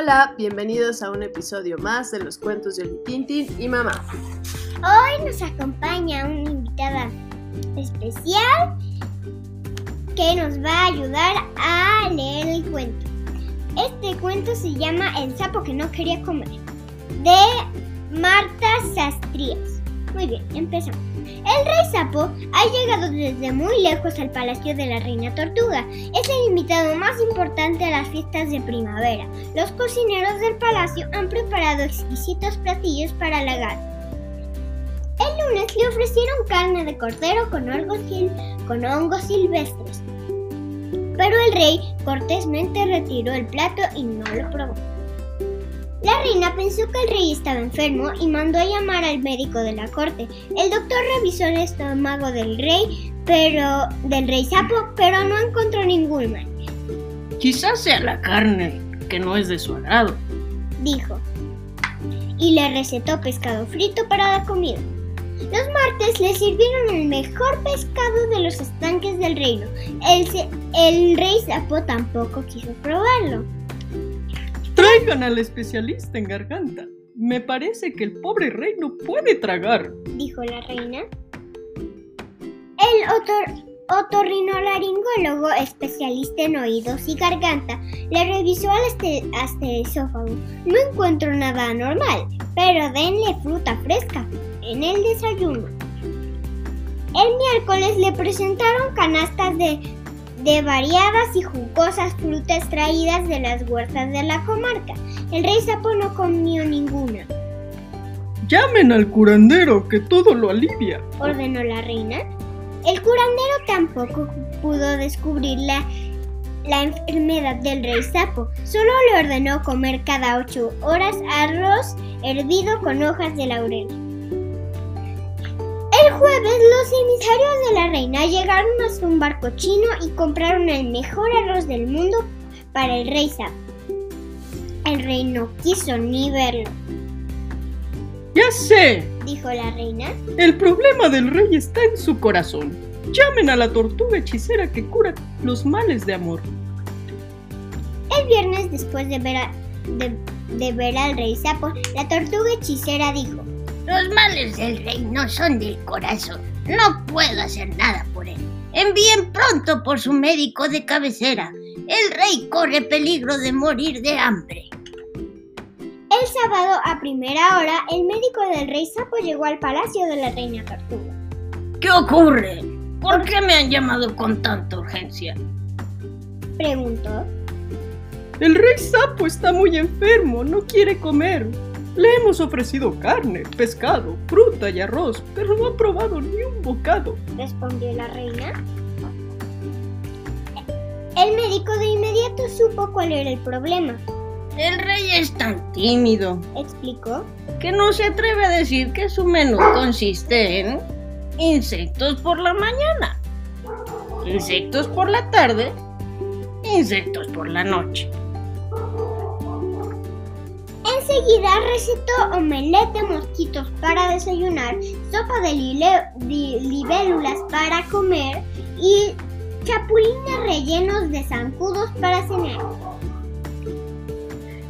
Hola, bienvenidos a un episodio más de los cuentos de Tintin y Mamá. Hoy nos acompaña una invitada especial que nos va a ayudar a leer el cuento. Este cuento se llama El sapo que no quería comer, de Marta Sastrías. Muy bien, empezamos. El rey sapo ha llegado desde muy lejos al palacio de la reina tortuga. Es el invitado más importante a las fiestas de primavera. Los cocineros del palacio han preparado exquisitos platillos para halagar. El lunes le ofrecieron carne de cordero con hongos, con hongos silvestres. Pero el rey cortésmente retiró el plato y no lo probó. La reina pensó que el rey estaba enfermo y mandó a llamar al médico de la corte. El doctor revisó el estómago del rey, pero del rey sapo, pero no encontró ningún mal. Quizás sea la carne, que no es de su agrado, dijo. Y le recetó pescado frito para la comida. Los martes le sirvieron el mejor pescado de los estanques del reino. El, el rey sapo tampoco quiso probarlo. Traigan al especialista en garganta. Me parece que el pobre rey no puede tragar, dijo la reina. El otor otorrinolaringólogo especialista en oídos y garganta le revisó al esófago. No encuentro nada anormal, pero denle fruta fresca en el desayuno. El miércoles le presentaron canastas de de variadas y jugosas frutas traídas de las huertas de la comarca. El rey sapo no comió ninguna. Llamen al curandero, que todo lo alivia, ordenó la reina. El curandero tampoco pudo descubrir la, la enfermedad del rey sapo. Solo le ordenó comer cada ocho horas arroz hervido con hojas de laurel. El jueves los emisarios de la reina llegaron hasta un barco chino y compraron el mejor arroz del mundo para el rey Sapo. El rey no quiso ni verlo. Ya sé, dijo la reina. El problema del rey está en su corazón. Llamen a la tortuga hechicera que cura los males de amor. El viernes, después de ver, de ver al rey sapo, la tortuga hechicera dijo, los males del rey no son del corazón. No puedo hacer nada por él. Envíen pronto por su médico de cabecera. El rey corre peligro de morir de hambre. El sábado a primera hora, el médico del rey Sapo llegó al palacio de la reina Tortuga. ¿Qué ocurre? ¿Por qué me han llamado con tanta urgencia? Preguntó. El rey Sapo está muy enfermo, no quiere comer. Le hemos ofrecido carne, pescado, fruta y arroz, pero no ha probado ni un bocado, respondió la reina. El médico de inmediato supo cuál era el problema. El rey es tan tímido, explicó, que no se atreve a decir que su menú consiste en insectos por la mañana, insectos por la tarde, insectos por la noche. Enseguida recetó omelette de mosquitos para desayunar, sopa de, libélulas para comer y chapulines rellenos de zancudos para cenar.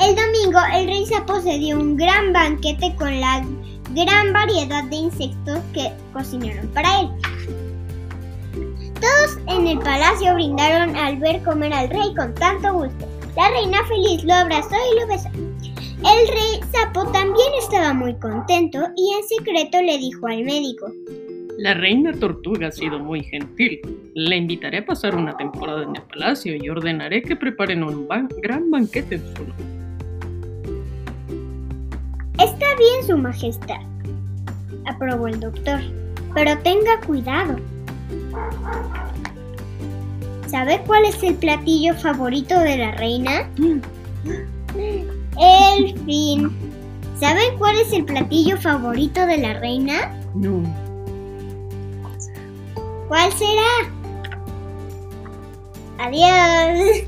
El domingo el rey se poseyó un gran banquete con la gran variedad de insectos que cocinaron para él. Todos en el palacio brindaron al ver comer al rey con tanto gusto. La reina feliz lo abrazó y lo besó. El rey Sapo también estaba muy contento y en secreto le dijo al médico. La reina tortuga ha sido muy gentil. Le invitaré a pasar una temporada en el palacio y ordenaré que preparen un gran banquete en su honor. Está bien, Su Majestad, aprobó el doctor, pero tenga cuidado. ¿Sabe cuál es el platillo favorito de la reina? Mm. El fin. ¿Saben cuál es el platillo favorito de la reina? No. ¿Cuál será? Adiós.